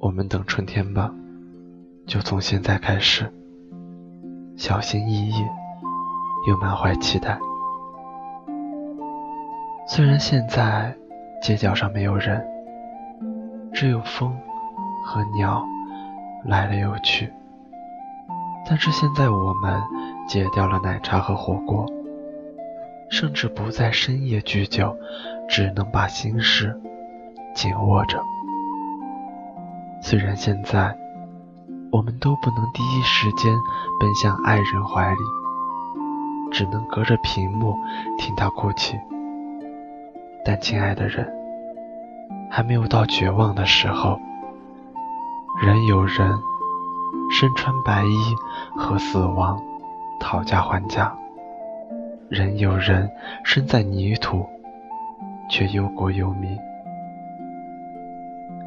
我们等春天吧，就从现在开始，小心翼翼，又满怀期待。虽然现在街角上没有人，只有风和鸟来了又去，但是现在我们戒掉了奶茶和火锅，甚至不再深夜聚酒，只能把心事紧握着。虽然现在我们都不能第一时间奔向爱人怀里，只能隔着屏幕听他哭泣，但亲爱的人，还没有到绝望的时候。人有人身穿白衣和死亡讨价还价，人有人身在泥土却忧国忧民。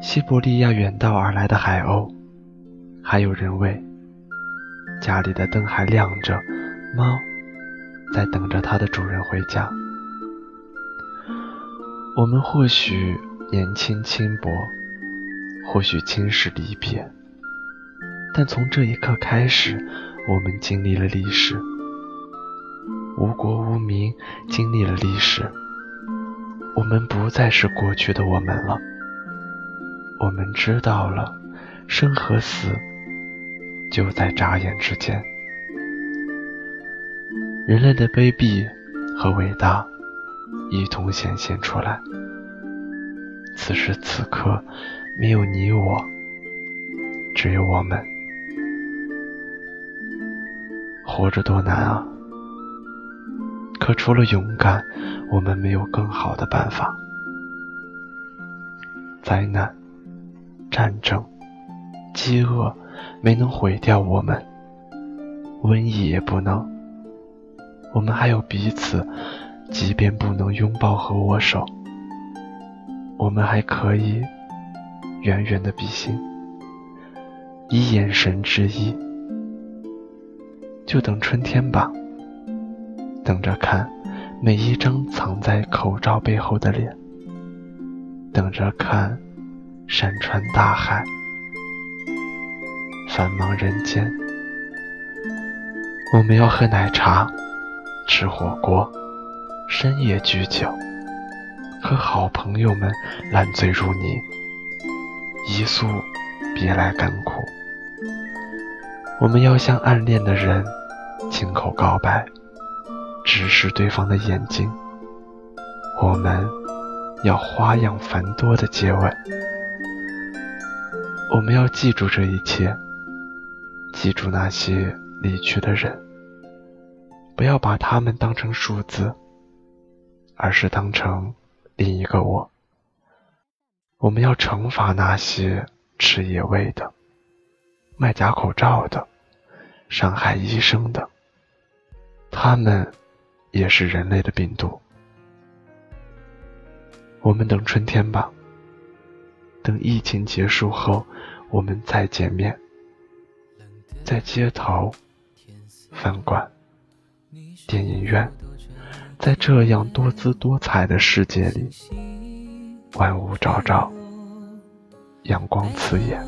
西伯利亚远道而来的海鸥，还有人为家里的灯还亮着，猫在等着它的主人回家。我们或许年轻轻薄，或许轻视离别，但从这一刻开始，我们经历了历史，无国无民，经历了历史，我们不再是过去的我们了。我们知道了，生和死就在眨眼之间。人类的卑鄙和伟大一同显现出来。此时此刻，没有你我，只有我们。活着多难啊！可除了勇敢，我们没有更好的办法。灾难。战争、饥饿没能毁掉我们，瘟疫也不能。我们还有彼此，即便不能拥抱和握手，我们还可以远远的比心，以眼神之意。就等春天吧，等着看每一张藏在口罩背后的脸，等着看。山川大海，繁忙人间，我们要喝奶茶，吃火锅，深夜聚酒，和好朋友们烂醉如泥，一宿别来甘苦。我们要向暗恋的人亲口告白，直视对方的眼睛。我们要花样繁多的接吻。我们要记住这一切，记住那些离去的人，不要把他们当成数字，而是当成另一个我。我们要惩罚那些吃野味的、卖假口罩的、伤害医生的，他们也是人类的病毒。我们等春天吧。等疫情结束后，我们再见面，在街头、饭馆、电影院，在这样多姿多彩的世界里，万物昭昭，阳光刺眼。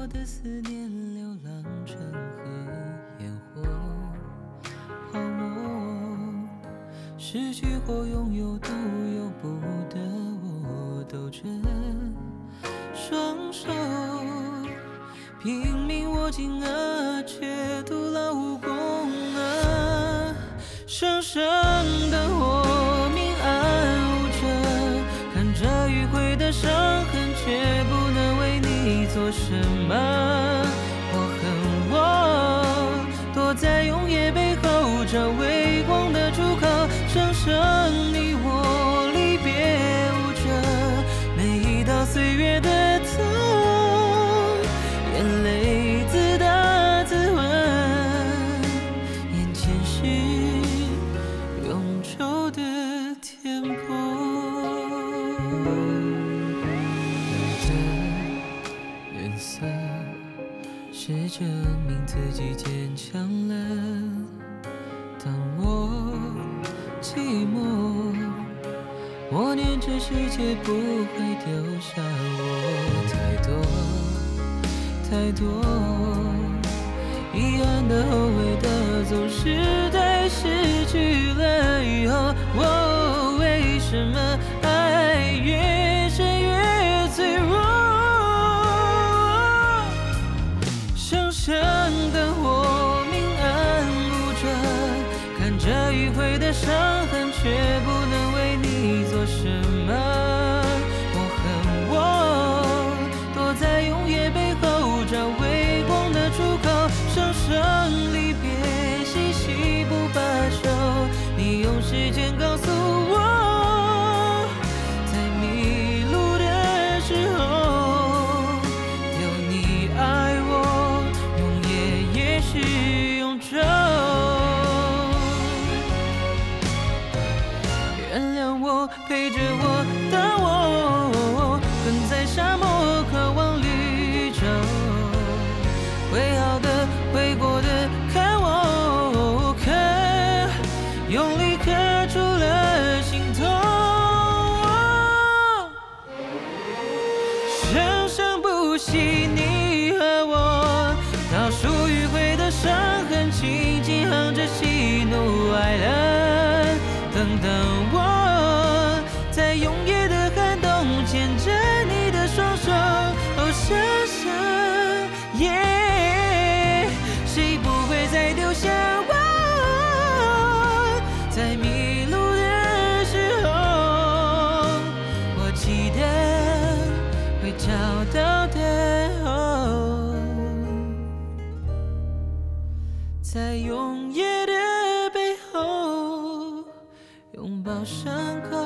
失去或拥有都由不得我斗争。双手拼命握紧啊，却徒劳无功啊！生生的活命暗无着，看着迂回的伤痕，却不能为你做什么。我恨我躲在永夜背后，找微光的出口，生生你颠簸。你的颜色，是证明自己坚强了。当我寂寞，默念这世界不会丢下我。太多，太多。遗憾的后悔的，总是在失去。什么爱越深越脆弱？想象的我明暗无转，看着迂回的伤痕，却不能为你做什么。受原谅我陪着我在永夜的背后拥抱伤口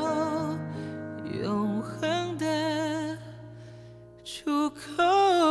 永恒的出口。